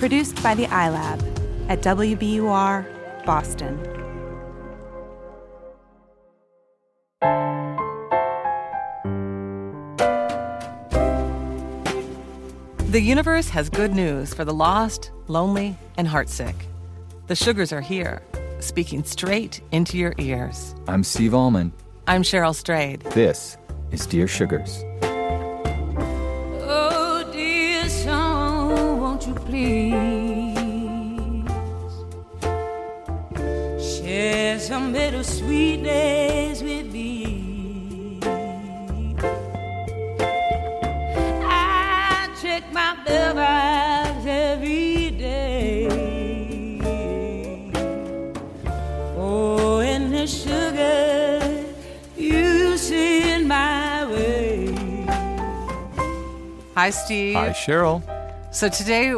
Produced by the iLab at WBUR, Boston. The universe has good news for the lost, lonely, and heartsick. The sugars are here, speaking straight into your ears. I'm Steve Almond. I'm Cheryl Strayed. This is Dear Sugars. Some bittersweet days with me? I check my bell every day. Oh, and the sugar you send my way. Hi, Steve. Hi, Cheryl. So today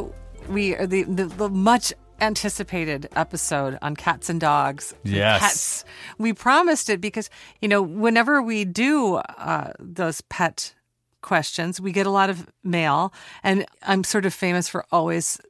we are the, the, the much anticipated episode on cats and dogs. Yes. Pets. We promised it because, you know, whenever we do uh, those pet questions, we get a lot of mail. And I'm sort of famous for always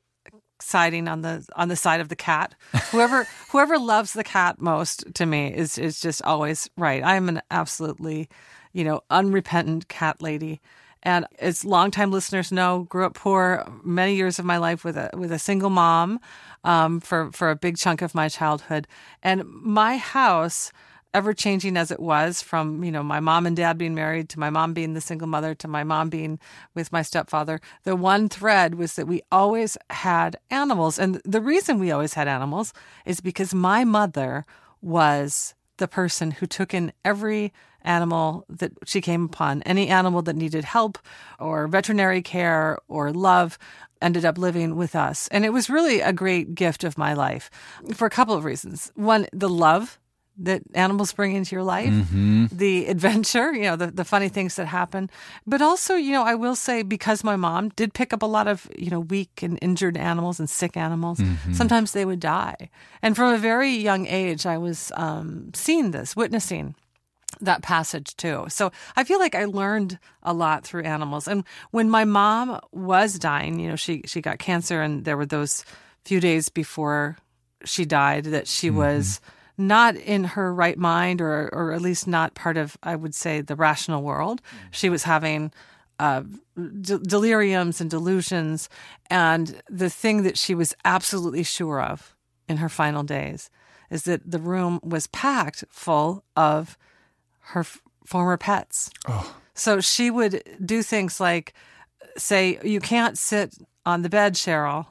siding on the on the side of the cat. Whoever whoever loves the cat most to me is is just always right. I am an absolutely, you know, unrepentant cat lady. And as longtime listeners know, grew up poor many years of my life with a with a single mom um, for for a big chunk of my childhood. And my house, ever changing as it was, from you know my mom and dad being married to my mom being the single mother to my mom being with my stepfather, the one thread was that we always had animals. And the reason we always had animals is because my mother was the person who took in every animal that she came upon. Any animal that needed help or veterinary care or love ended up living with us. And it was really a great gift of my life for a couple of reasons. One, the love that animals bring into your life, the adventure, you know, the, the funny things that happen. But also, you know, I will say because my mom did pick up a lot of, you know, weak and injured animals and sick animals, sometimes they would die. And from a very young age, I was um, seeing this, witnessing that passage too. So I feel like I learned a lot through animals. And when my mom was dying, you know, she she got cancer and there were those few days before she died that she was not in her right mind or or at least not part of I would say the rational world. She was having uh, de- deliriums and delusions and the thing that she was absolutely sure of in her final days is that the room was packed full of her f- former pets. Oh. So she would do things like say, You can't sit on the bed, Cheryl,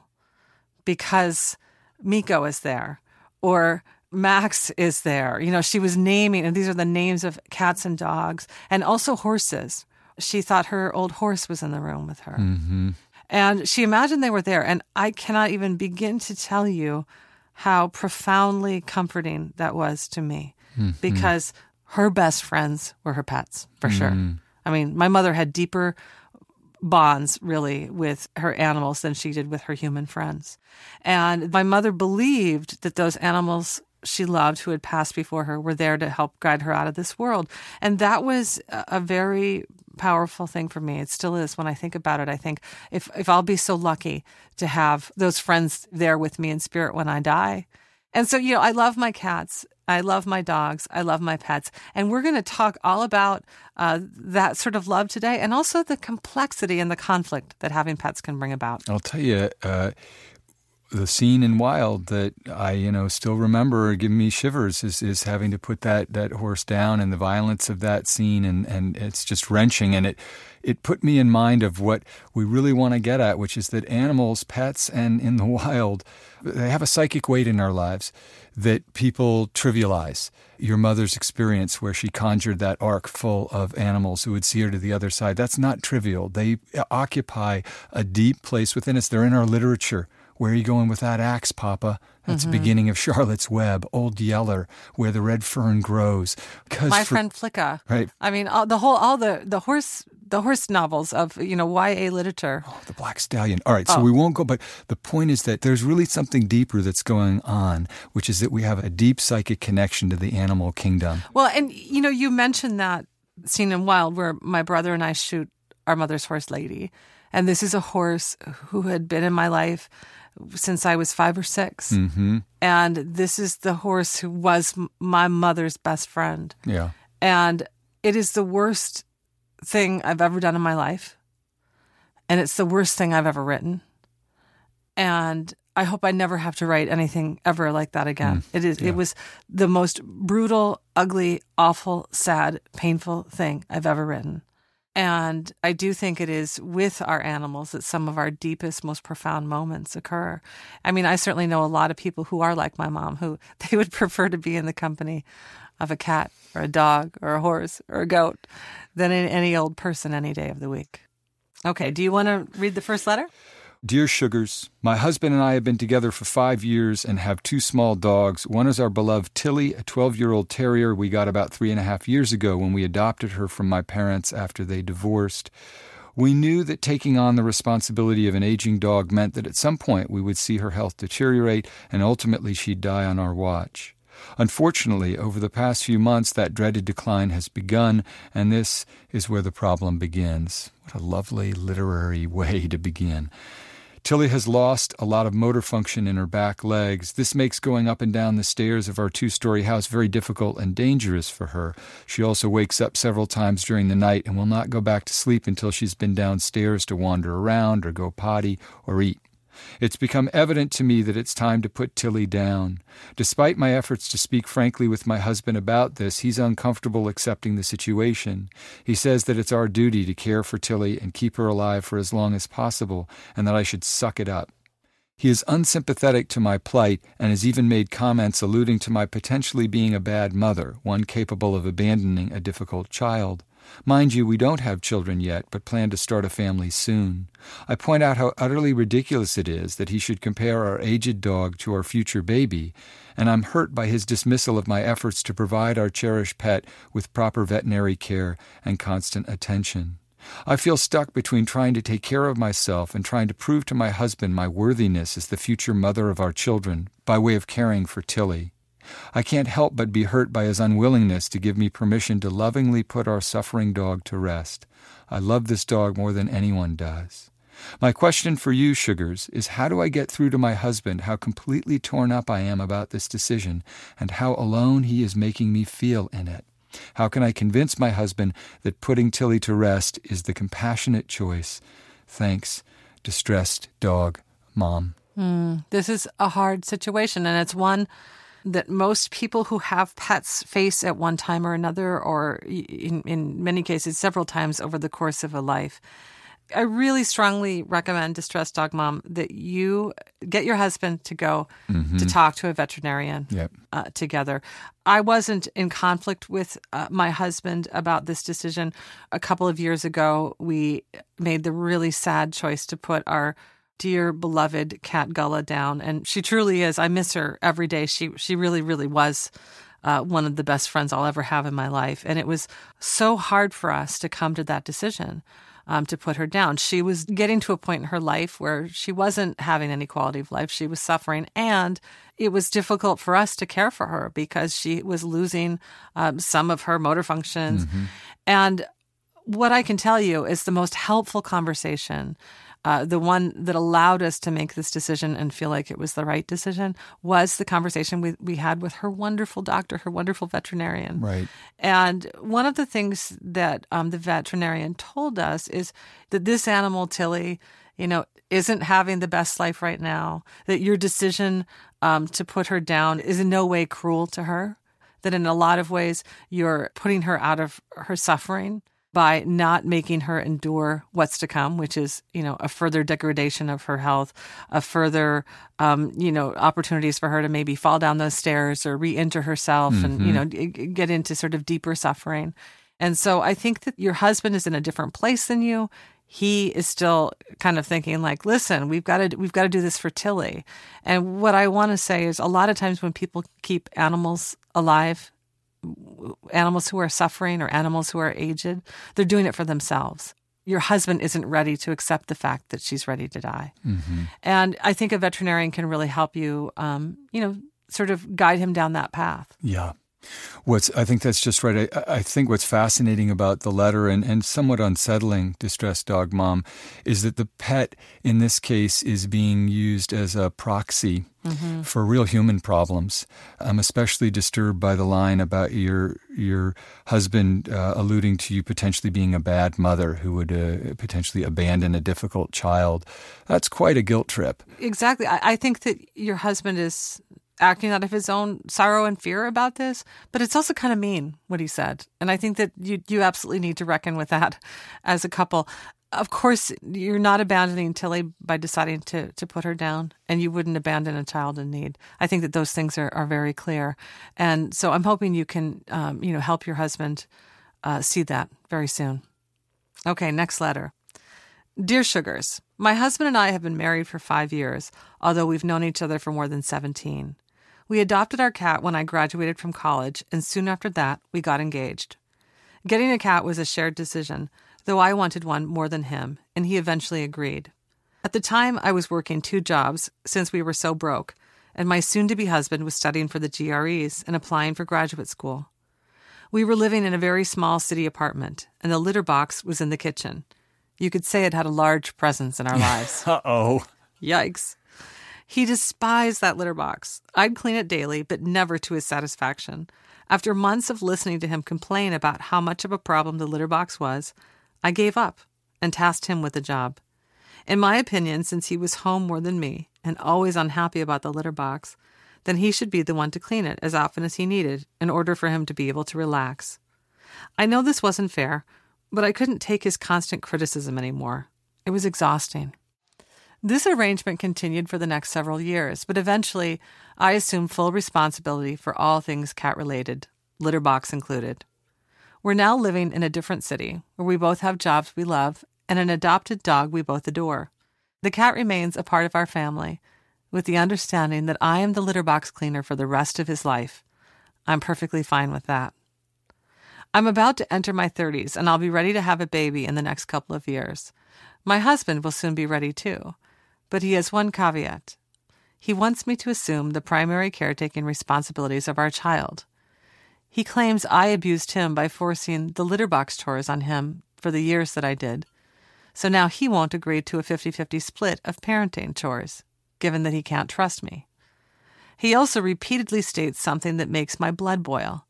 because Miko is there or Max is there. You know, she was naming, and these are the names of cats and dogs and also horses. She thought her old horse was in the room with her. Mm-hmm. And she imagined they were there. And I cannot even begin to tell you how profoundly comforting that was to me mm-hmm. because her best friends were her pets, for sure. Mm. I mean, my mother had deeper bonds really with her animals than she did with her human friends. And my mother believed that those animals she loved who had passed before her were there to help guide her out of this world. And that was a a very powerful thing for me. It still is when I think about it. I think if if I'll be so lucky to have those friends there with me in spirit when I die. And so, you know, I love my cats. I love my dogs. I love my pets. And we're going to talk all about uh, that sort of love today and also the complexity and the conflict that having pets can bring about. I'll tell you, uh, the scene in Wild that I, you know, still remember giving me shivers is, is having to put that, that horse down and the violence of that scene and, and it's just wrenching and it it put me in mind of what we really want to get at, which is that animals, pets, and in the wild, they have a psychic weight in our lives that people trivialize. Your mother's experience, where she conjured that ark full of animals who would see her to the other side, that's not trivial. They occupy a deep place within us. They're in our literature. Where are you going with that axe, Papa? That's the mm-hmm. beginning of Charlotte's Web, Old Yeller, where the red fern grows. My for- friend Flicka. Right. I mean, all, the whole, all the, the horse, the horse novels of, you know, YA literature. Oh, the Black Stallion. All right, so Oh. we won't go, but the point is that there's really something deeper that's going on, which is that we have a deep psychic connection to the animal kingdom. Well, and you know, you mentioned that scene in Wild where my brother and I shoot our mother's horse, Lady, And this is a horse who had been in my life since I was five or 6 Mm-hmm. And this is the horse who was my mother's best friend. Yeah. And it is the worst thing I've ever done in my life. And it's the worst thing I've ever written. And I hope I never have to write anything ever like that again. It is it was the most brutal, ugly, awful, sad, painful thing I've ever written. And I do think it is with our animals that some of our deepest, most profound moments occur. I mean, I certainly know a lot of people who are like my mom, who they would prefer to be in the company of a cat or a dog or a horse or a goat than in any old person any day of the week. Okay, do you want to read the first letter? Dear Sugars, my husband and I have been together for five years and have two small dogs. One is our beloved Tilly, a 12 year old terrier we got about three and a half years ago when we adopted her from my parents after they divorced. We knew that taking on the responsibility of an aging dog meant that at some point we would see her health deteriorate and ultimately she'd die on our watch. Unfortunately, over the past few months, that dreaded decline has begun, and this is where the problem begins. What a lovely literary way to begin. Tilly has lost a lot of motor function in her back legs. This makes going up and down the stairs of our two story house very difficult and dangerous for her. She also wakes up several times during the night and will not go back to sleep until she's been downstairs to wander around or go potty or eat. It's become evident to me that it's time to put Tilly down. Despite my efforts to speak frankly with my husband about this, he's uncomfortable accepting the situation. He says that it's our duty to care for Tilly and keep her alive for as long as possible, and that I should suck it up. He is unsympathetic to my plight and has even made comments alluding to my potentially being a bad mother, one capable of abandoning a difficult child. Mind you, we don't have children yet, but plan to start a family soon. I point out how utterly ridiculous it is that he should compare our aged dog to our future baby, and I'm hurt by his dismissal of my efforts to provide our cherished pet with proper veterinary care and constant attention. I feel stuck between trying to take care of myself and trying to prove to my husband my worthiness as the future mother of our children by way of caring for Tilly. I can't help but be hurt by his unwillingness to give me permission to lovingly put our suffering dog to rest. I love this dog more than anyone does. My question for you, Sugars, is how do I get through to my husband how completely torn up I am about this decision and how alone he is making me feel in it? How can I convince my husband that putting Tilly to rest is the compassionate choice? Thanks, distressed dog, mom. Mm, This is a hard situation, and it's one that most people who have pets face at one time or another, or in, in many cases, several times over the course of a life. I really strongly recommend Distressed Dog Mom that you get your husband to go to talk to a veterinarian Yep. uh, together. I wasn't in conflict with uh, my husband about this decision. A couple of years ago, we made the really sad choice to put our dear beloved cat Gullah down, and she truly is. I miss her every day. She she really really was. Uh, one of the best friends I'll ever have in my life. And it was so hard for us to come to that decision um, to put her down. She was getting to a point in her life where she wasn't having any quality of life. She was suffering, and it was difficult for us to care for her because she was losing um, some of her motor functions. And what I can tell you is the most helpful conversation. Uh, the one that allowed us to make this decision and feel like it was the right decision was the conversation we, we had with her wonderful doctor, her wonderful veterinarian. Right. And one of the things that um, the veterinarian told us is that this animal, Tilly, you know, isn't having the best life right now, that your decision um, to put her down is in no way cruel to her, that in a lot of ways you're putting her out of her suffering by not making her endure what's to come, which is, you know, a further degradation of her health, a further, um, you know, opportunities for her to maybe fall down those stairs or re-injure herself and, you know, g- g- get into sort of deeper suffering. And so I think that your husband is in a different place than you. He is still kind of thinking like, listen, we've got to we've got to do this for Tilly. And what I want to say is a lot of times when people keep animals alive, animals who are suffering or animals who are aged, they're doing it for themselves. Your husband isn't ready to accept the fact that she's ready to die. And I think a veterinarian can really help you, um, you know, sort of guide him down that path. Yeah. What's I think that's just right. I, I think what's fascinating about the letter and, and somewhat unsettling, distressed dog mom, is that the pet in this case is being used as a proxy mm-hmm. for real human problems. I'm especially disturbed by the line about your your husband uh, alluding to you potentially being a bad mother who would uh, potentially abandon a difficult child. That's quite a guilt trip. Exactly. I, I think that your husband is acting out of his own sorrow and fear about this, but it's also kind of mean what he said. And I think that you you absolutely need to reckon with that as a couple. Of course, you're not abandoning Tilly by deciding to to put her down, and you wouldn't abandon a child in need. I think that those things are, are very clear, and so I'm hoping you can um, you know help your husband uh, see that very soon. Okay, next letter. Dear Sugars, my husband and I have been married for five years, although we've known each other for more than 17. We adopted our cat when I graduated from college, and soon after that, we got engaged. Getting a cat was a shared decision, though I wanted one more than him, and he eventually agreed. At the time, I was working two jobs since we were so broke, and my soon to be husband was studying for the GREs and applying for graduate school. We were living in a very small city apartment, and the litter box was in the kitchen. You could say it had a large presence in our lives. uh oh. Yikes. He despised that litter box. I'd clean it daily, but never to his satisfaction. After months of listening to him complain about how much of a problem the litter box was, I gave up and tasked him with the job. In my opinion, since he was home more than me and always unhappy about the litter box, then he should be the one to clean it as often as he needed in order for him to be able to relax. I know this wasn't fair, but I couldn't take his constant criticism anymore. It was exhausting. This arrangement continued for the next several years, but eventually I assumed full responsibility for all things cat related, litter box included. We're now living in a different city where we both have jobs we love and an adopted dog we both adore. The cat remains a part of our family, with the understanding that I am the litter box cleaner for the rest of his life. I'm perfectly fine with that. I'm about to enter my 30s and I'll be ready to have a baby in the next couple of years. My husband will soon be ready too. But he has one caveat. He wants me to assume the primary caretaking responsibilities of our child. He claims I abused him by forcing the litter box chores on him for the years that I did. So now he won't agree to a 50 50 split of parenting chores, given that he can't trust me. He also repeatedly states something that makes my blood boil.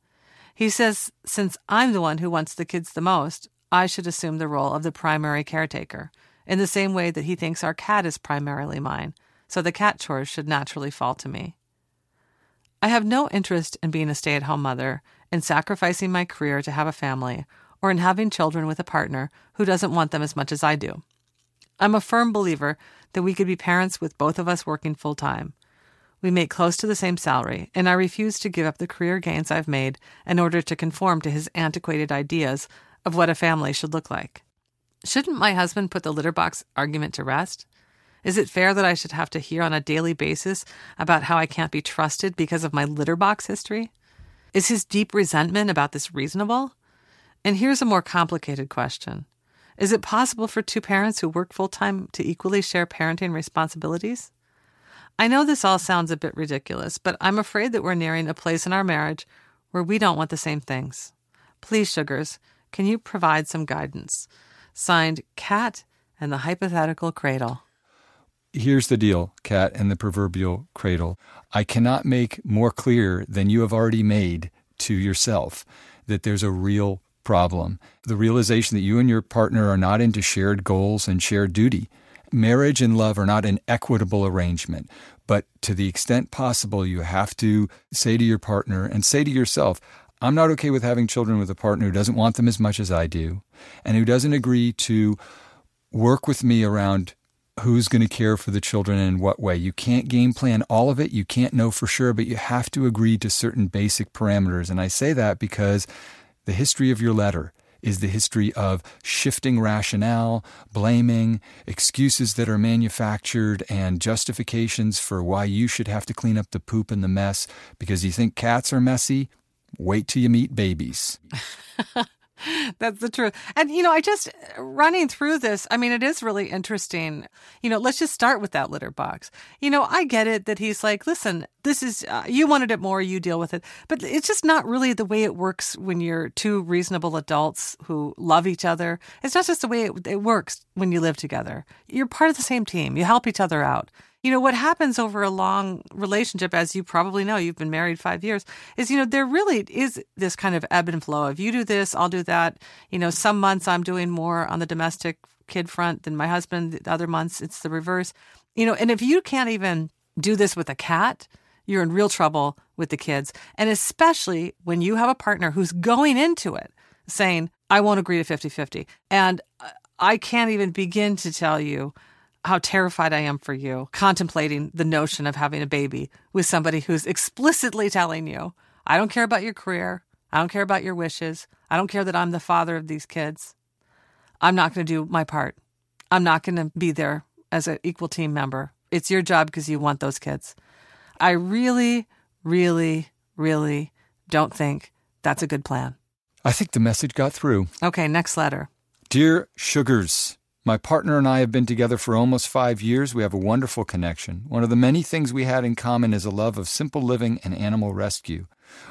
He says, since I'm the one who wants the kids the most, I should assume the role of the primary caretaker, in the same way that he thinks our cat is primarily mine, so the cat chores should naturally fall to me. I have no interest in being a stay at home mother, in sacrificing my career to have a family, or in having children with a partner who doesn't want them as much as I do. I'm a firm believer that we could be parents with both of us working full time. We make close to the same salary, and I refuse to give up the career gains I've made in order to conform to his antiquated ideas of what a family should look like. Shouldn't my husband put the litter box argument to rest? Is it fair that I should have to hear on a daily basis about how I can't be trusted because of my litter box history? Is his deep resentment about this reasonable? And here's a more complicated question Is it possible for two parents who work full time to equally share parenting responsibilities? I know this all sounds a bit ridiculous, but I'm afraid that we're nearing a place in our marriage where we don't want the same things. Please, Sugars, can you provide some guidance? Signed, Cat and the Hypothetical Cradle. Here's the deal, Cat and the proverbial cradle. I cannot make more clear than you have already made to yourself that there's a real problem. The realization that you and your partner are not into shared goals and shared duty. Marriage and love are not an equitable arrangement, but to the extent possible, you have to say to your partner and say to yourself, I'm not okay with having children with a partner who doesn't want them as much as I do and who doesn't agree to work with me around who's going to care for the children and in what way. You can't game plan all of it. You can't know for sure, but you have to agree to certain basic parameters. And I say that because the history of your letter is the history of shifting rationale, blaming, excuses that are manufactured, and justifications for why you should have to clean up the poop and the mess because you think cats are messy Wait till you meet babies. That's the truth. And, you know, I just running through this, I mean, it is really interesting. You know, let's just start with that litter box. You know, I get it that he's like, listen, this is, uh, you wanted it more, you deal with it. But it's just not really the way it works when you're two reasonable adults who love each other. It's not just the way it, it works when you live together. You're part of the same team, you help each other out. You know, what happens over a long relationship, as you probably know, you've been married five years, is, you know, there really is this kind of ebb and flow of you do this, I'll do that. You know, some months I'm doing more on the domestic kid front than my husband. The other months it's the reverse. You know, and if you can't even do this with a cat, you're in real trouble with the kids. And especially when you have a partner who's going into it saying, I won't agree to 50 50. And uh, I can't even begin to tell you how terrified I am for you, contemplating the notion of having a baby with somebody who's explicitly telling you, I don't care about your career. I don't care about your wishes. I don't care that I'm the father of these kids. I'm not going to do my part. I'm not going to be there as an equal team member. It's your job because you want those kids. I really, really, really don't think that's a good plan. I think the message got through. Okay, next letter. Dear Sugars, my partner and I have been together for almost five years. We have a wonderful connection. One of the many things we had in common is a love of simple living and animal rescue.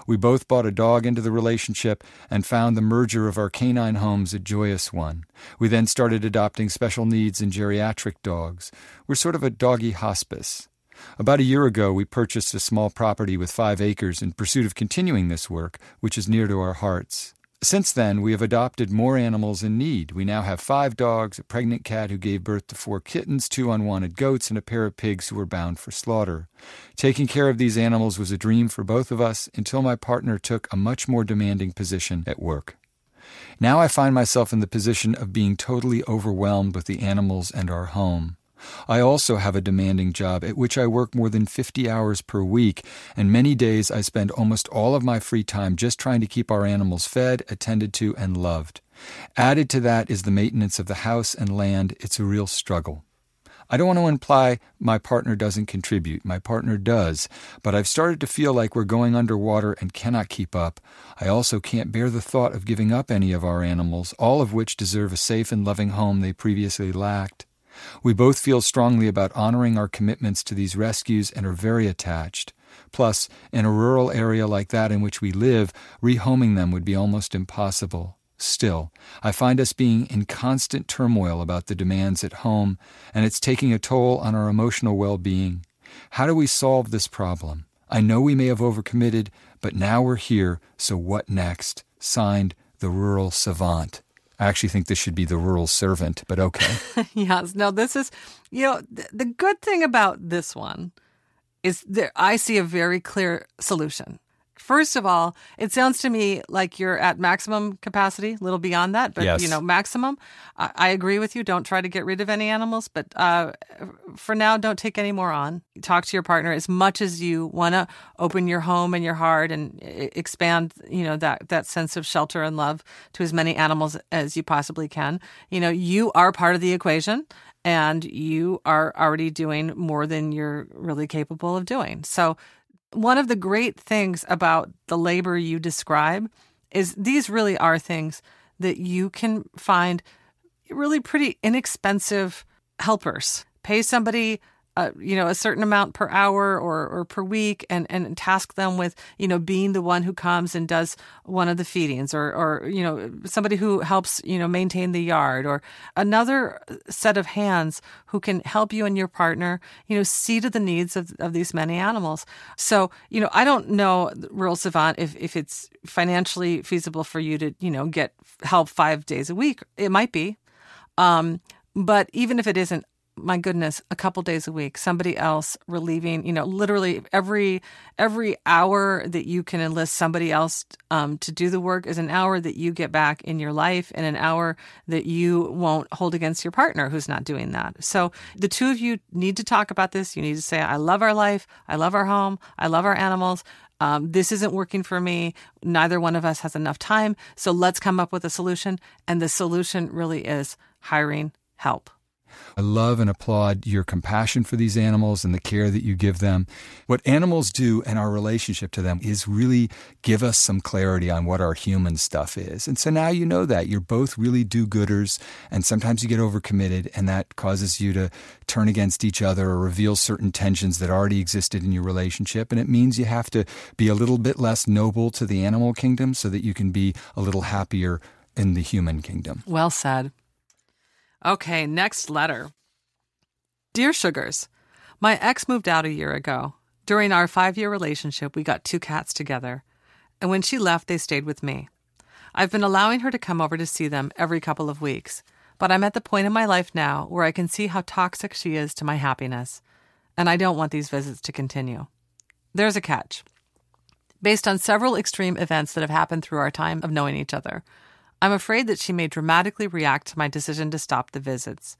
We both bought a dog into the relationship and found the merger of our canine homes a joyous one. We then started adopting special needs and geriatric dogs. We're sort of a doggy hospice. About a year ago, we purchased a small property with five acres in pursuit of continuing this work, which is near to our hearts. Since then, we have adopted more animals in need. We now have five dogs, a pregnant cat who gave birth to four kittens, two unwanted goats, and a pair of pigs who were bound for slaughter. Taking care of these animals was a dream for both of us until my partner took a much more demanding position at work. Now I find myself in the position of being totally overwhelmed with the animals and our home. I also have a demanding job at which I work more than 50 hours per week, and many days I spend almost all of my free time just trying to keep our animals fed, attended to, and loved. Added to that is the maintenance of the house and land. It's a real struggle. I don't want to imply my partner doesn't contribute. My partner does. But I've started to feel like we're going underwater and cannot keep up. I also can't bear the thought of giving up any of our animals, all of which deserve a safe and loving home they previously lacked. We both feel strongly about honoring our commitments to these rescues and are very attached. Plus, in a rural area like that in which we live, rehoming them would be almost impossible. Still, I find us being in constant turmoil about the demands at home, and it's taking a toll on our emotional well being. How do we solve this problem? I know we may have overcommitted, but now we're here, so what next? Signed, the Rural Savant. I actually think this should be the rural servant, but okay. yes. No, this is, you know, th- the good thing about this one is that I see a very clear solution. First of all, it sounds to me like you're at maximum capacity, a little beyond that, but Yes. you know, maximum. I, I agree with you. Don't try to get rid of any animals, but uh, for now, don't take any more on. Talk to your partner as much as you want to open your home and your heart and expand, you know, that that sense of shelter and love to as many animals as you possibly can. You know, you are part of the equation and you are already doing more than you're really capable of doing. So one of the great things about the labor you describe is these really are things that you can find really pretty inexpensive helpers. Pay somebody uh, you know a certain amount per hour or, or per week and, and task them with you know being the one who comes and does one of the feedings or or you know somebody who helps you know maintain the yard or another set of hands who can help you and your partner you know see to the needs of, of these many animals. So you know i don't know rural savant if, if it's financially feasible for you to you know get help five days a week. It might be. Um, but even if it isn't, my goodness, a couple days a week, somebody else relieving, you know, literally every every hour that you can enlist somebody else um, to do the work is an hour that you get back in your life and an hour that you won't hold against your partner who's not doing that. So the two of you need to talk about this. You need to say, I love our life, I love our home, I love our animals. Um, this isn't working for me. Neither one of us has enough time. So let's come up with a solution. And the solution really is hiring help. I love and applaud your compassion for these animals and the care that you give them. What animals do and our relationship to them is really give us some clarity on what our human stuff is. And so now you know that. You're both really do gooders, and sometimes you get overcommitted, and that causes you to turn against each other or reveal certain tensions that already existed in your relationship. And it means you have to be a little bit less noble to the animal kingdom so that you can be a little happier in the human kingdom. Well said. Okay, next letter. Dear Sugars, my ex moved out a year ago. During our five year relationship, we got two cats together. And when she left, they stayed with me. I've been allowing her to come over to see them every couple of weeks, but I'm at the point in my life now where I can see how toxic she is to my happiness, and I don't want these visits to continue. There's a catch. Based on several extreme events that have happened through our time of knowing each other, I'm afraid that she may dramatically react to my decision to stop the visits.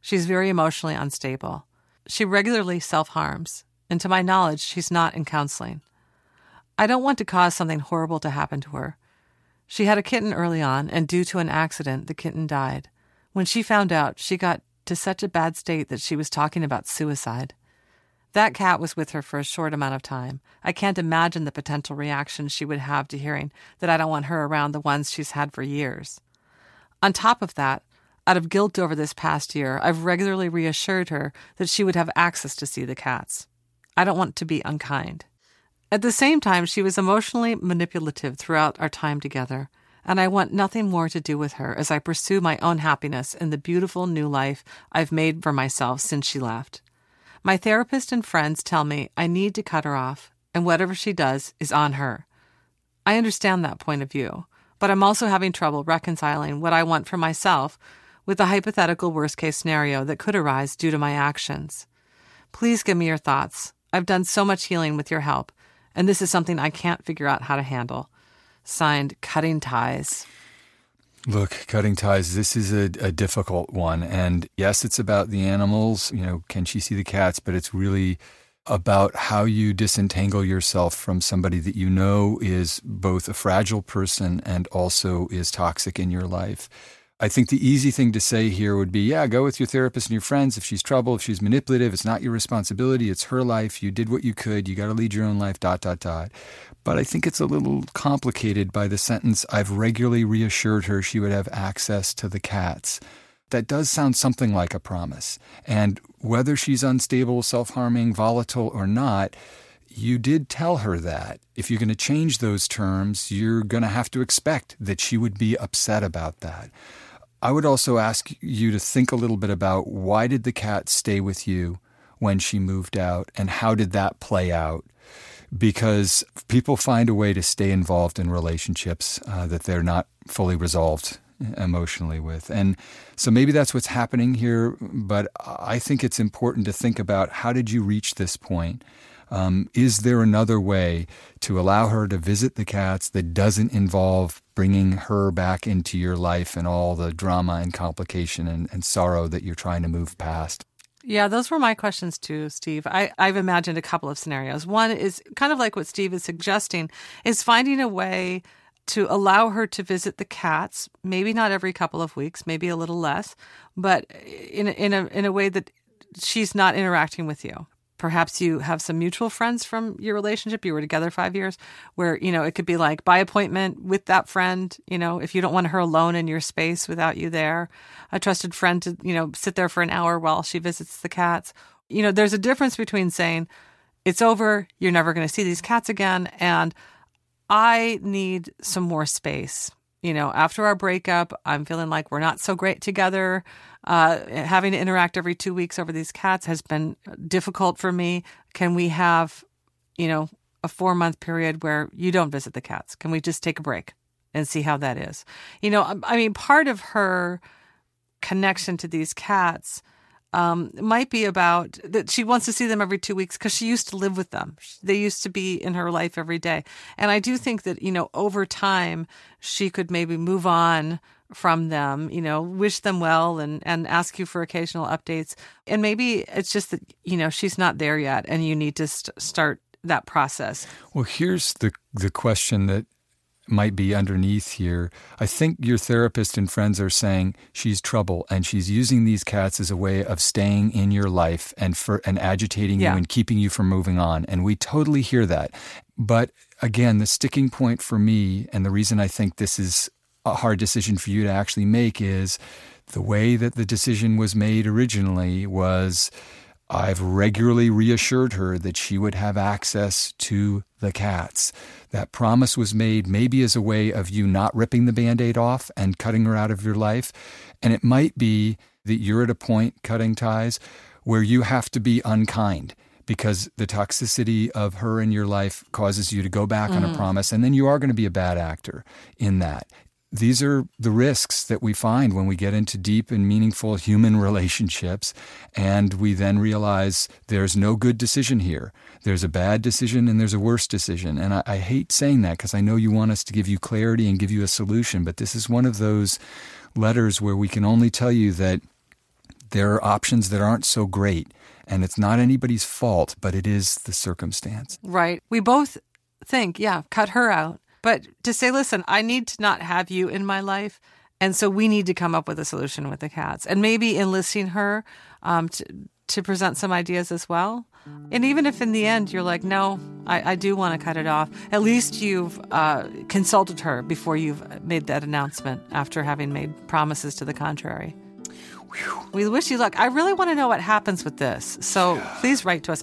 She's very emotionally unstable. She regularly self harms, and to my knowledge, she's not in counseling. I don't want to cause something horrible to happen to her. She had a kitten early on, and due to an accident, the kitten died. When she found out, she got to such a bad state that she was talking about suicide. That cat was with her for a short amount of time. I can't imagine the potential reaction she would have to hearing that I don't want her around the ones she's had for years. On top of that, out of guilt over this past year, I've regularly reassured her that she would have access to see the cats. I don't want to be unkind. At the same time, she was emotionally manipulative throughout our time together, and I want nothing more to do with her as I pursue my own happiness in the beautiful new life I've made for myself since she left. My therapist and friends tell me I need to cut her off, and whatever she does is on her. I understand that point of view, but I'm also having trouble reconciling what I want for myself with the hypothetical worst case scenario that could arise due to my actions. Please give me your thoughts. I've done so much healing with your help, and this is something I can't figure out how to handle. Signed, Cutting Ties. Look, cutting ties, this is a, a, difficult one. And yes, it's about the animals. You know, can she see the cats? But it's really about how you disentangle yourself from somebody that you know is both a fragile person and also is toxic in your life. I think the easy thing to say here would be yeah, go with your therapist and your friends. If she's trouble, if she's manipulative, it's not your responsibility. It's her life. You did what you could. You got to lead your own life, dot, dot, dot. But I think it's a little complicated by the sentence I've regularly reassured her she would have access to the cats. That does sound something like a promise. And whether she's unstable, self harming, volatile, or not, you did tell her that. If you're going to change those terms, you're going to have to expect that she would be upset about that. I would also ask you to think a little bit about why did the cat stay with you when she moved out and how did that play out? Because people find a way to stay involved in relationships uh, that they're not fully resolved emotionally with. And so maybe that's what's happening here, but I think it's important to think about how did you reach this point? Um, is there another way to allow her to visit the cats that doesn't involve bringing her back into your life and all the drama and complication and, and sorrow that you're trying to move past? Yeah, those were my questions too, Steve. I, I've imagined a couple of scenarios. One is kind of like what Steve is suggesting, is finding a way to allow her to visit the cats, maybe not every couple of weeks, maybe a little less, but in in a in a way that she's not interacting with you. Perhaps you have some mutual friends from your relationship. You were together five years, where, you know, it could be like by appointment with that friend, you know, if you don't want her alone in your space without you there, a trusted friend to, you know, sit there for an hour while she visits the cats. You know, there's a difference between saying, it's over, you're never going to see these cats again, and I need some more space you know, after our breakup, I'm feeling like we're not so great together. Uh, having to interact every two weeks over these cats has been difficult for me. Can we have, you know, a four month period where you don't visit the cats? Can we just take a break and see how that is? You know, I mean, part of her connection to these cats um, might be about that she wants to see them every two weeks because she used to live with them. They used to be in her life every day. And I do think that, you know, over time, she could maybe move on from them, you know, wish them well and, and ask you for occasional updates. And maybe it's just that, you know, she's not there yet and you need to st- start that process. Well, here's the, the question that might be underneath here. I think your therapist and friends are saying she's trouble and she's using these cats as a way of staying in your life and for and agitating Yeah. you and keeping you from moving on. And we totally hear that. But again, the sticking point for me and the reason I think this is a hard decision for you to actually make is the way that the decision was made originally was I've regularly reassured her that she would have access to the cats. That promise was made maybe as a way of you not ripping the band aid off and cutting her out of your life. And it might be that you're at a point cutting ties where you have to be unkind because the toxicity of her in your life causes you to go back on a mm. promise. And then you are going to be a bad actor in that these are the risks that we find when we get into deep and meaningful human relationships and we then realize there's no good decision here there's a bad decision and there's a worse decision and i, I hate saying that because i know you want us to give you clarity and give you a solution but this is one of those letters where we can only tell you that there are options that aren't so great and it's not anybody's fault but it is the circumstance Right. We both think, yeah, cut her out. But to say, listen, I need to not have you in my life. And so we need to come up with a solution with the cats and maybe enlisting her um, to, to present some ideas as well. And even if in the end you're like, no, I, I do want to cut it off, at least you've uh, consulted her before you've made that announcement after having made promises to the contrary. We wish you luck. I really want to know what happens with this. So please write to us.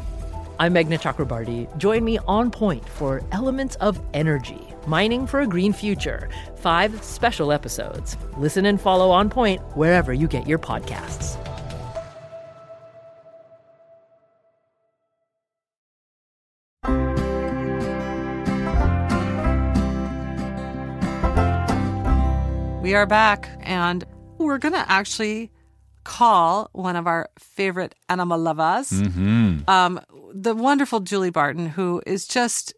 I'm Meghna Chakrabarti. Join me on point for Elements of Energy Mining for a Green Future. Five special episodes. Listen and follow On Point wherever you get your podcasts. We are back, and we're going to actually call one of our favorite animal lovers, um, the wonderful Julie Barton, who is just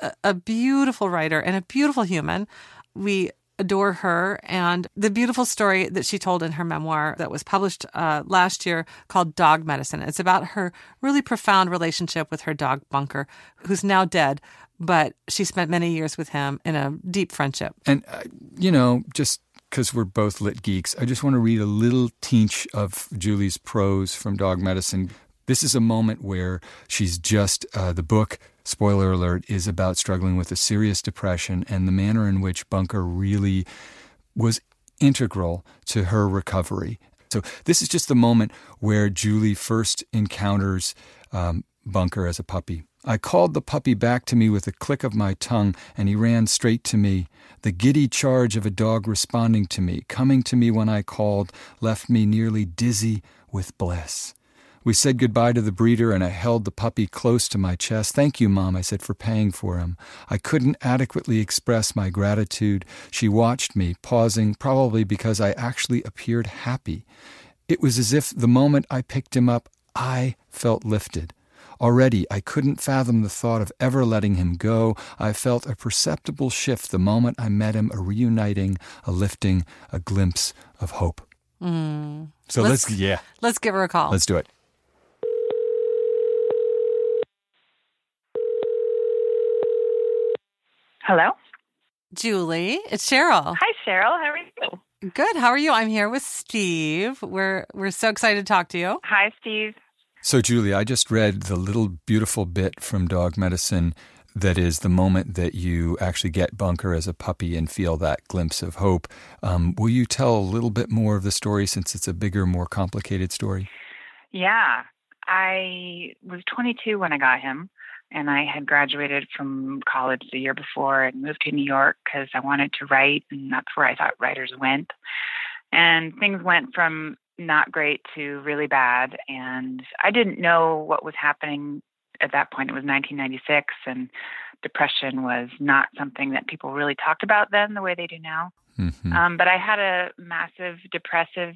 a, a beautiful writer and a beautiful human. We adore her and the beautiful story that she told in her memoir that was published uh, last year called Dog Medicine. It's about her really profound relationship with her dog Bunker, who's now dead, but she spent many years with him in a deep friendship. And, uh, you know, just because we're both lit geeks, I just want to read a little teach of Julie's prose from Dog Medicine. This is a moment where she's just, uh, the book, spoiler alert, is about struggling with a serious depression and the manner in which Bunker really was integral to her recovery. So, this is just the moment where Julie first encounters um, Bunker as a puppy. I called the puppy back to me with a click of my tongue, and he ran straight to me. The giddy charge of a dog responding to me, coming to me when I called, left me nearly dizzy with bliss. We said goodbye to the breeder, and I held the puppy close to my chest. Thank you, Mom, I said, for paying for him. I couldn't adequately express my gratitude. She watched me, pausing, probably because I actually appeared happy. It was as if the moment I picked him up, I felt lifted. Already, I couldn't fathom the thought of ever letting him go. I felt a perceptible shift the moment I met him, a reuniting, a lifting, a glimpse of hope. Mm. So let's, Let's- yeah, Let's give her a call. let's do it. Hello. Julie, it's Cheryl. Hi, Cheryl. How are you? Good. How are you? I'm here with Steve. We're we're so excited to talk to you. Hi, Steve. So, Julie, I just read the little beautiful bit from Dog Medicine that is the moment that you actually get Bunker as a puppy and feel that glimpse of hope. Um, will you tell a little bit more of the story since it's a bigger, more complicated story? Yeah. I was 22 when I got him, and I had graduated from college the year before and moved to New York because I wanted to write, and that's where I thought writers went. And things went from not great to really bad, and I didn't know what was happening at that point. It was 1996, and depression was not something that people really talked about then the way they do now. Mm-hmm. Um, but I had a massive depressive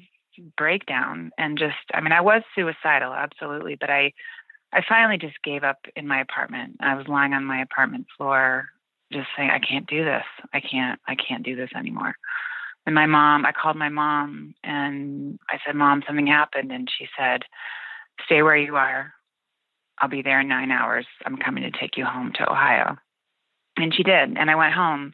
breakdown and just I mean I was suicidal absolutely but I I finally just gave up in my apartment. I was lying on my apartment floor just saying I can't do this. I can't I can't do this anymore. And my mom, I called my mom and I said, "Mom, something happened." And she said, "Stay where you are. I'll be there in 9 hours. I'm coming to take you home to Ohio." And she did. And I went home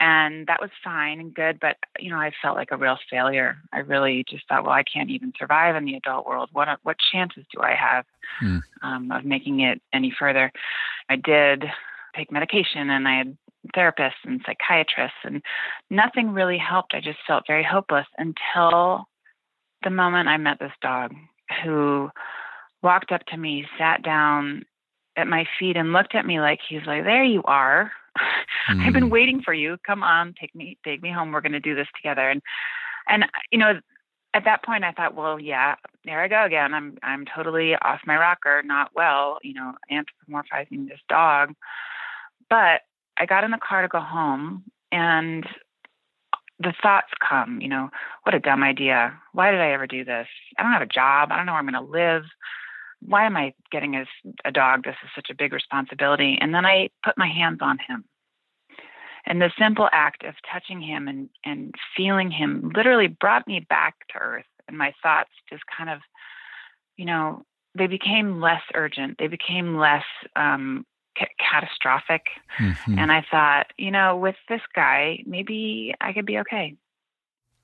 and that was fine and good but you know i felt like a real failure i really just thought well i can't even survive in the adult world what what chances do i have mm. um, of making it any further i did take medication and i had therapists and psychiatrists and nothing really helped i just felt very hopeless until the moment i met this dog who walked up to me sat down at my feet and looked at me like he's like there you are mm. I've been mm. waiting for you. Come on, take me, take me home. We're going to do this together. And, and, you know, at that point I thought, well, yeah, there I go again. I'm, I'm totally off my rocker, not well, you know, anthropomorphizing this dog. But I got in the car to go home and the thoughts come, you know, what a dumb idea. Why did I ever do this? I don't have a job. I don't know where I'm going to live. Why am I getting a, a dog? This is such a big responsibility. And then I put my hands on him and the simple act of touching him and, and feeling him literally brought me back to earth. And my thoughts just kind of, you know, they became less urgent. They became less um, ca- catastrophic. Mm-hmm. And I thought, you know, with this guy, maybe I could be okay.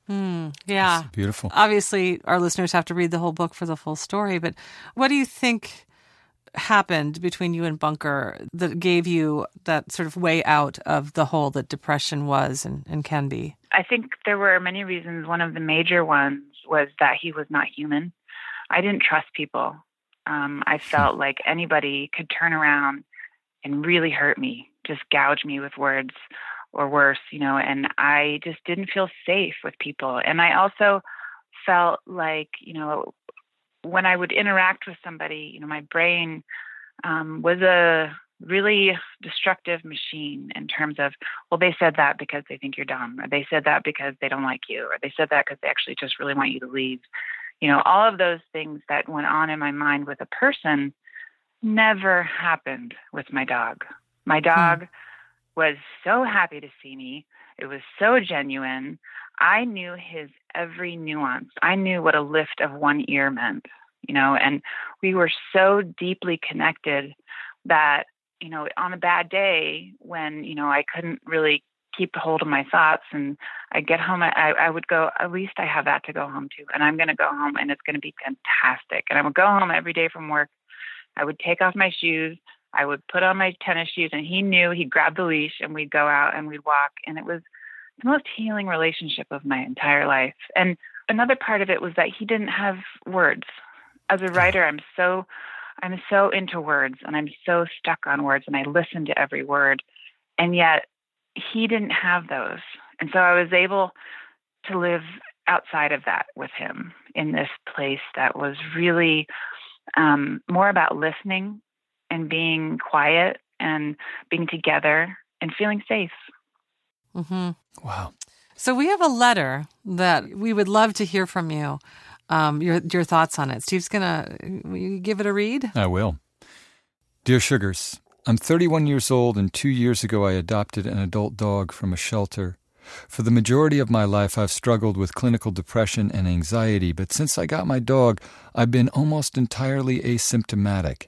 Mm, yeah. That's beautiful. Obviously, our listeners have to read the whole book for the full story. But what do you think happened between you and Bunker that gave you that sort of way out of the hole that depression was and, and can be? I think there were many reasons. One of the major ones was that he was not human. I didn't trust people. Um, I felt like anybody could turn around and really hurt me, just gouge me with words or worse, you know, and I just didn't feel safe with people. And I also felt like, you know, when I would interact with somebody, you know, my brain um, was a really destructive machine in terms of, well, they said that because they think you're dumb, or they said that because they don't like you, or they said that because they actually just really want you to leave. You know, all of those things that went on in my mind with a person never happened with my dog. My hmm. dog hmm. was so happy to see me. It was so genuine. I knew his every nuance. I knew what a lift of one ear meant, you know, and we were so deeply connected that, you know, on a bad day when, you know, I couldn't really keep hold of my thoughts and I get home, I, I would go, at least I have that to go home to. And I'm going to go home and it's going to be fantastic. And I would go home every day from work. I would take off my shoes. I would put on my tennis shoes and he knew he'd grab the leash and we'd go out and we'd walk. And it was, the most healing relationship of my entire life. And another part of it was that he didn't have words. As a writer, I'm so I'm so into words and I'm so stuck on words and I listen to every word. And yet he didn't have those. And so I was able to live outside of that with him in this place that was really um, more about listening and being quiet and being together and feeling safe. Mm-hmm. Wow. So we have a letter that we would love to hear from you. Um, your your thoughts on it. Steve's gonna give it a read. I will. Dear Sugars, I'm 31 years old, and two years ago I adopted an adult dog from a shelter. For the majority of my life, I've struggled with clinical depression and anxiety, but since I got my dog, I've been almost entirely asymptomatic.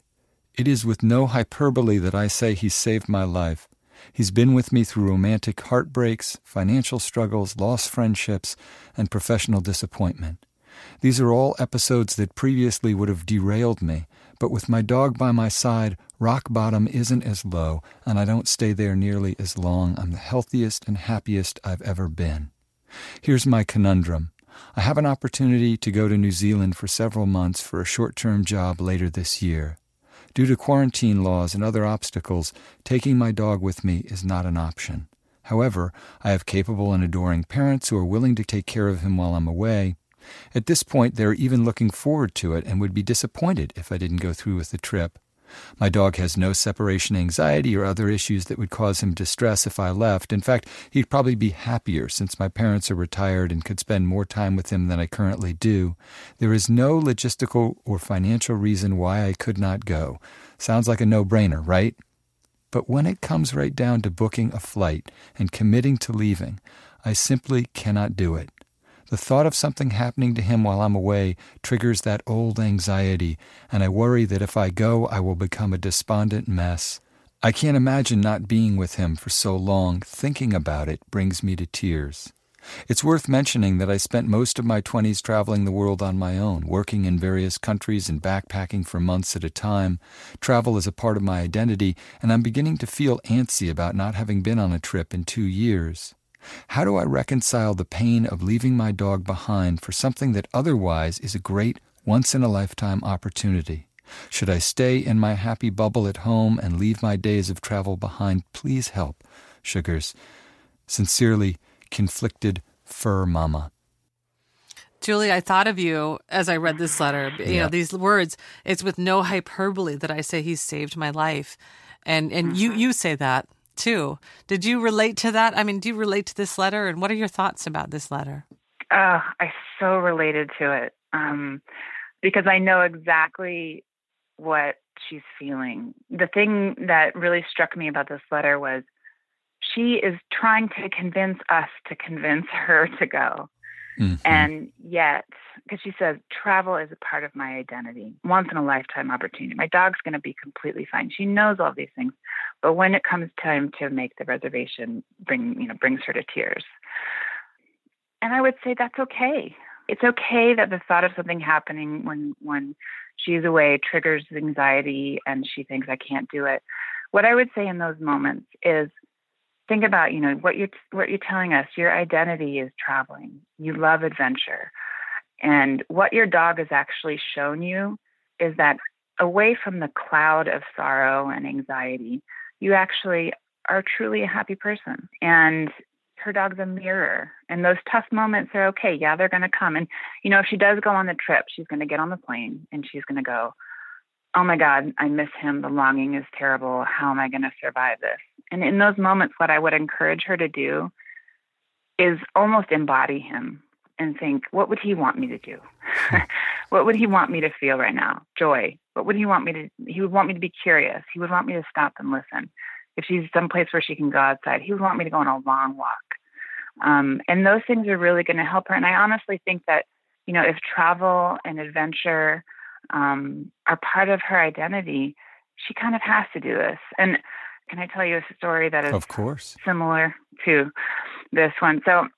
It is with no hyperbole that I say he saved my life. He's been with me through romantic heartbreaks, financial struggles, lost friendships, and professional disappointment. These are all episodes that previously would have derailed me, But with my dog by my side, rock bottom isn't as low, and I don't stay there nearly as long. I'm the healthiest and happiest I've ever been. Here's my conundrum. I have an opportunity to go to New Zealand for several months for a short term job later this year. Due to quarantine laws and other obstacles, taking my dog with me is not an option. However, I have capable and adoring parents who are willing to take care of him while I'm away. At this point, they're even looking forward to it and would be disappointed if I didn't go through with the trip. My dog has no separation anxiety or other issues that would cause him distress if I left. In fact, he'd probably be happier since my parents are retired and could spend more time with him than I currently do. There is no logistical or financial reason why I could not go. Sounds like a no brainer, right? But when it comes right down to booking a flight and committing to leaving, I simply cannot do it. The thought of something happening to him while I'm away triggers that old anxiety, and I worry that if I go, I will become a despondent mess. I can't imagine not being with him for so long. Thinking about it brings me to tears. It's worth mentioning that I spent most of my 20s traveling the world on my own, working in various countries and backpacking for months at a time. Travel is a part of my identity, and I'm beginning to feel antsy about not having been on a trip in two years. How do I reconcile the pain of leaving my dog behind for something that otherwise is a great once in a lifetime opportunity? Should I stay in my happy bubble at home and leave my days of travel behind? Please help. Sugars. Sincerely, conflicted fur mama. Julie, I thought of you as I read this letter. You Yeah. know, these words, it's with no hyperbole that I say he saved my life. And and mm-hmm. you you say that too. Did you relate to that? I mean, do you relate to this letter and what are your thoughts about this letter? Oh, I so related to it um, because I know exactly what she's feeling. The thing that really struck me about this letter was she is trying to convince us to convince her to go. Mhm. And yet, because she says, travel is a part of my identity, once in a lifetime opportunity. My dog's going to be completely fine. She knows all these things. But when it comes time to make the reservation, bring, you know, brings her to tears. And I would say that's okay. It's okay that the thought of something happening when when she's away triggers anxiety and she thinks I can't do it. What I would say in those moments is think about, you know, what you're what you're telling us, your identity is traveling. You love adventure. And what your dog has actually shown you is that away from the cloud of sorrow and anxiety, you actually are truly a happy person. And her dog's a mirror. And those tough moments are okay. Yeah, they're going to come. And, you know, if she does go on the trip, she's going to get on the plane and she's going to go, oh my God, I miss him. The longing is terrible. How am I going to survive this? And in those moments, what I would encourage her to do is almost embody him and think, what would he want me to do? what would he want me to feel right now? Joy. What would he want me to? He would want me to be curious. He would want me to stop and listen. If she's someplace where she can go outside, he would want me to go on a long walk. Um, and those things are really going to help her. And I honestly think that, you know, if travel and adventure um, are part of her identity, she kind of has to do this. And can I tell you a story that is Of course. similar to this one? So,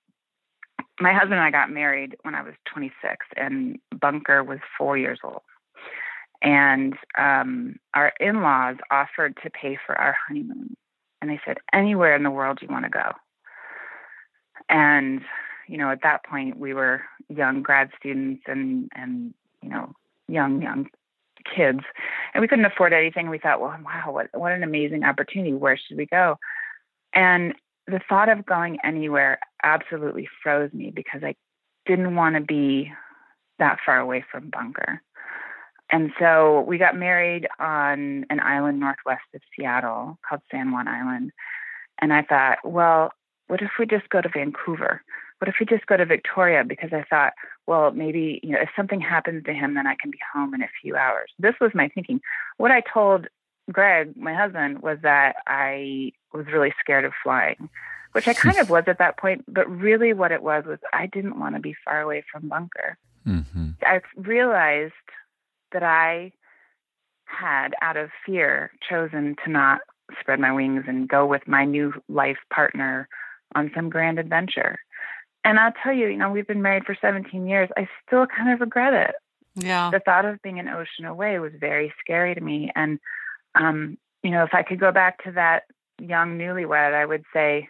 my husband and I got married when I was 26, and Bunker was four years old. And um, our in laws offered to pay for our honeymoon. And they said, anywhere in the world you want to go. And, you know, at that point, we were young grad students and, and you know, young, young kids. And we couldn't afford anything. We thought, well, wow, what, what an amazing opportunity. Where should we go? And the thought of going anywhere absolutely froze me because I didn't want to be that far away from Bunker. And so we got married on an island northwest of Seattle called San Juan Island. And I thought, well, what if we just go to Vancouver? What if we just go to Victoria? Because I thought, well, maybe, you know, if something happens to him, then I can be home in a few hours. This was my thinking. What I told Greg, my husband, was that I was really scared of flying, which I kind of was at that point. But really, what it was was I didn't want to be far away from Bunker. hmm I realized that I had, out of fear, chosen to not spread my wings and go with my new life partner on some grand adventure. And I'll tell you, you know, we've been married for 17 years. I still kind of regret it. Yeah. The thought of being an ocean away was very scary to me. And, um, you know, if I could go back to that young newlywed, I would say,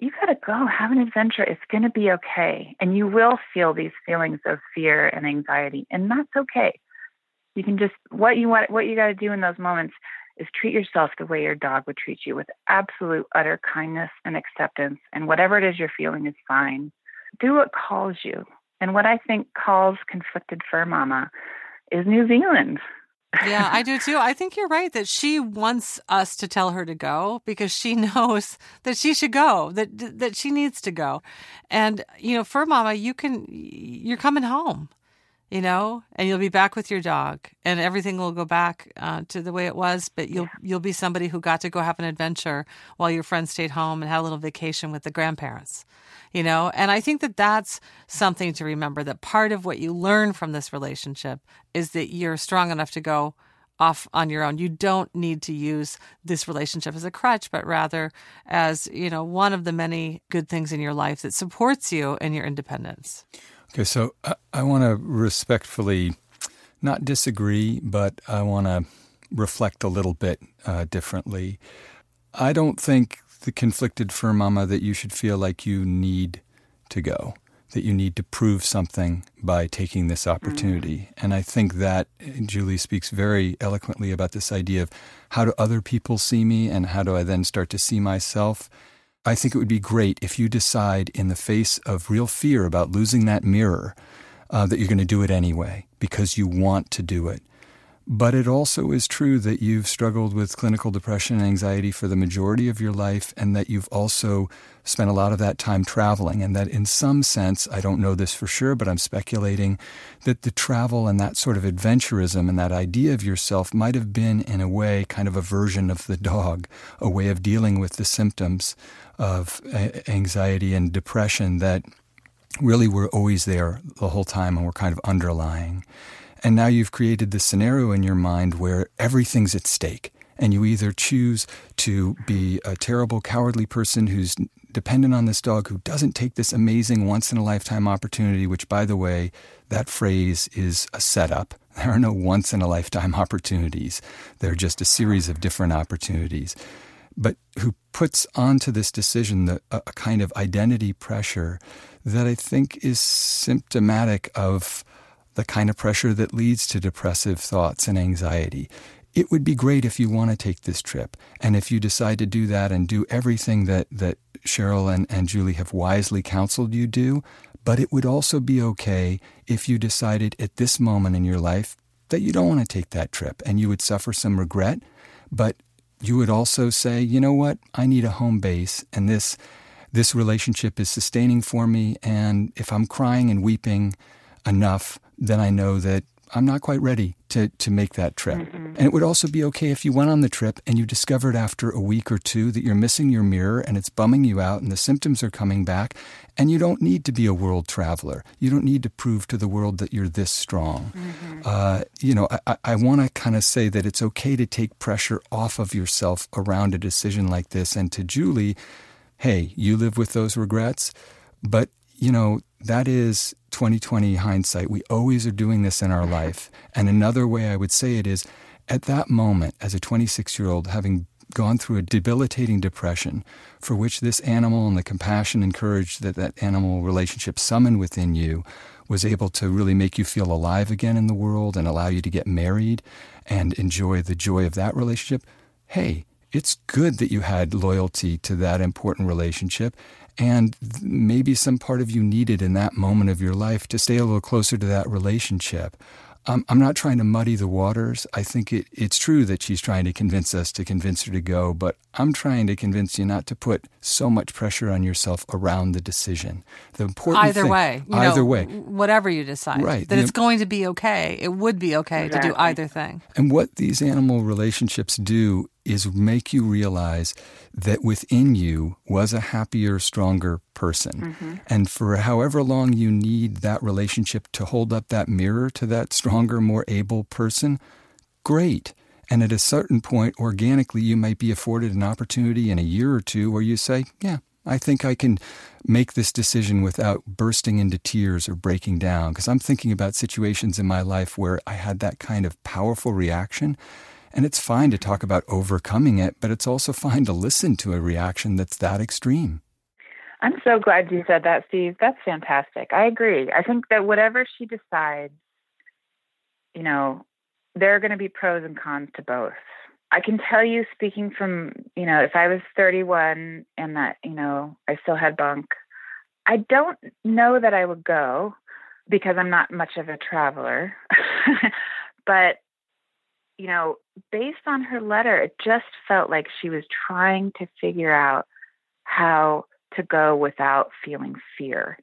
you got to go have an adventure. It's going to be okay. And you will feel these feelings of fear and anxiety, and that's okay. You can just, what you want, what you got to do in those moments is treat yourself the way your dog would treat you with absolute utter kindness and acceptance. And whatever it is you're feeling is fine. Do what calls you. And what I think calls conflicted fur mama is New Zealand. yeah, I do too. I think you're right that she wants us to tell her to go because she knows that she should go, that that she needs to go. And you know, fur mama, you can you're coming home you know, and you'll be back with your dog, and everything will go back uh, to the way it was. But you'll yeah. you'll be somebody who got to go have an adventure while your friends stayed home and had a little vacation with the grandparents, you know. And I think that that's something to remember. That part of what you learn from this relationship is that you're strong enough to go off on your own. You don't need to use this relationship as a crutch, but rather as, you know, one of the many good things in your life that supports you in your independence. Okay, so I, I want to respectfully not disagree, but I want to reflect a little bit uh, differently. I don't think the conflicted fur mama that you should feel like you need to go, that you need to prove something by taking this opportunity. Mm. And I think that Julie speaks very eloquently about this idea of how do other people see me and how do I then start to see myself. I think it would be great if you decide, in the face of real fear about losing that mirror, uh, that you're going to do it anyway because you want to do it. But it also is true that you've struggled with clinical depression and anxiety for the majority of your life, and that you've also spent a lot of that time traveling. And that, in some sense, I don't know this for sure, but I'm speculating that the travel and that sort of adventurism and that idea of yourself might have been, in a way, kind of a version of the dog, a way of dealing with the symptoms of anxiety and depression that really were always there the whole time and were kind of underlying. And now you've created this scenario in your mind where everything's at stake. And you either choose to be a terrible, cowardly person who's dependent on this dog who doesn't take this amazing once in a lifetime opportunity, which, by the way, that phrase is a setup. There are no once in a lifetime opportunities, they're just a series of different opportunities. But who puts onto this decision the, a, a kind of identity pressure that I think is symptomatic of the kind of pressure that leads to depressive thoughts and anxiety. It would be great if you want to take this trip. And if you decide to do that and do everything that, that Cheryl and, and Julie have wisely counseled you do, but it would also be okay if you decided at this moment in your life that you don't want to take that trip and you would suffer some regret, but you would also say, you know what, I need a home base and this this relationship is sustaining for me and if I'm crying and weeping enough then I know that I'm not quite ready to, to make that trip. Mm-hmm. And it would also be okay if you went on the trip and you discovered after a week or two that you're missing your mirror and it's bumming you out and the symptoms are coming back. And you don't need to be a world traveler. You don't need to prove to the world that you're this strong. Mm-hmm. Uh, you know, I, I want to kind of say that it's okay to take pressure off of yourself around a decision like this. And to Julie, hey, you live with those regrets, but you know, that is 2020 hindsight. We always are doing this in our mm-hmm. life. And another way I would say it is at that moment, as a 26 year old, having gone through a debilitating depression for which this animal and the compassion and courage that that animal relationship summoned within you was able to really make you feel alive again in the world and allow you to get married and enjoy the joy of that relationship. Hey, it's good that you had loyalty to that important relationship and maybe some part of you needed in that moment of your life to stay a little closer to that relationship. Um, I'm not trying to muddy the waters. I think it, it's true that she's trying to convince us to convince her to go, but I'm trying to convince you not to put so much pressure on yourself around the decision. The important either thing, way, either know, way, whatever you decide, right? That the, it's going to be okay. It would be okay exactly. to do either thing. And what these animal relationships do is make you realize that within you was a happier, stronger person. Mm-hmm. And for however long you need that relationship to hold up that mirror to that stronger, more able person, great. And at a certain point, organically, you might be afforded an opportunity in a year or two where you say, Yeah, I think I can make this decision without bursting into tears or breaking down because I'm thinking about situations in my life where I had that kind of powerful reaction. And it's fine to talk about overcoming it, but it's also fine to listen to a reaction that's that extreme. I'm so glad you said that, Steve. That's fantastic. I agree. I think that whatever she decides, you know, there are going to be pros and cons to both. I can tell you, speaking from, you know, if I was 31 and that, you know, I still had bunk, I don't know that I would go because I'm not much of a traveler. but, you know, based on her letter, it just felt like she was trying to figure out how to go without feeling fear.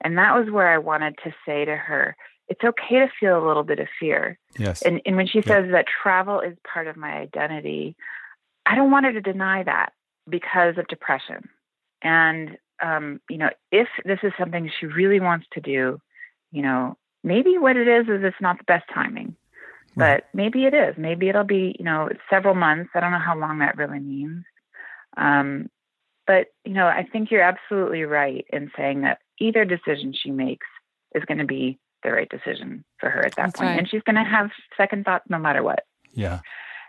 And that was where I wanted to say to her, it's okay to feel a little bit of fear. Yes. And, and when she says that travel is part of my identity, I don't want her to deny that because of depression. And, um, you know, if this is something she really wants to do, you know, maybe what it is is it's not the best timing. But maybe it is. Maybe it'll be, you know, several months. I don't know how long that really means. Um, but, you know, I think you're absolutely right in saying that either decision she makes is going to be the right decision for her at that That's point. right. and she's going to have second thoughts no matter what. Yeah.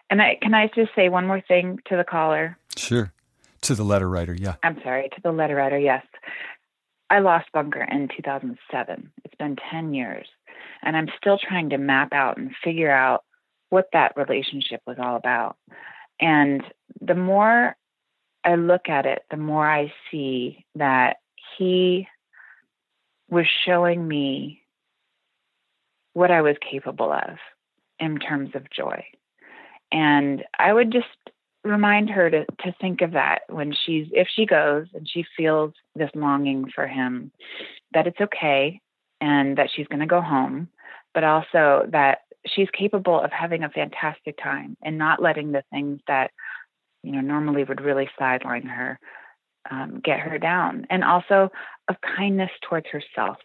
And I can I just say one more thing to the caller? Sure. To the letter writer, yeah. I'm sorry, to the letter writer. Yes, I lost Bunker in 2007. It's been 10 years, and I'm still trying to map out and figure out what that relationship was all about. And the more I look at it, the more I see that he was showing me what I was capable of in terms of joy. And I would just remind her to, to think of that when she's, if she goes and she feels this longing for him, that it's okay and that she's going to go home, but also that she's capable of having a fantastic time and not letting the things that, you know, normally would really sideline her um, get her down. And also of kindness towards herself.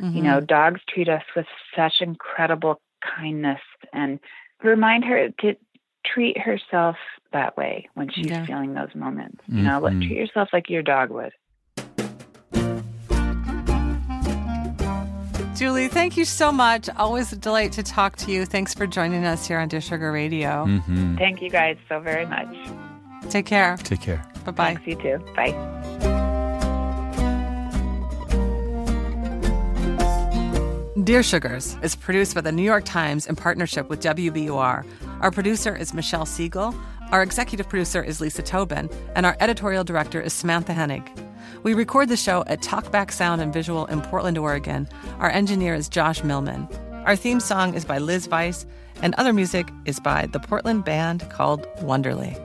Mm-hmm. You know, dogs treat us with such incredible kindness and remind her to treat herself that way when she's Yeah. feeling those moments. You know, let, Mhm. treat yourself like your dog would. Julie, thank you so much. Always a delight to talk to you. Thanks for joining us here on Dear Sugar Radio. Mm-hmm. Thank you guys so very much. Take care. Take care. Bye bye. Thanks, you too. Bye. Dear Sugars is produced by the New York Times in partnership with WBUR. Our producer is Michelle Siegel. Our executive producer is Lisa Tobin. And our editorial director is Samantha Henig. We record the show at Talkback Sound and Visual in Portland, Oregon. Our engineer is Josh Millman. Our theme song is by Liz Weiss, and other music is by the Portland band called Wonderly.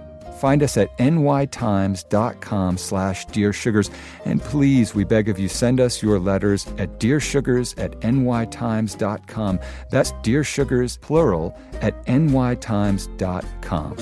Find us at nytimes.com slash Dear Sugars. And please, we beg of you, send us your letters at dearsugars at nytimes.com. That's Dear Sugars, plural, at nytimes.com.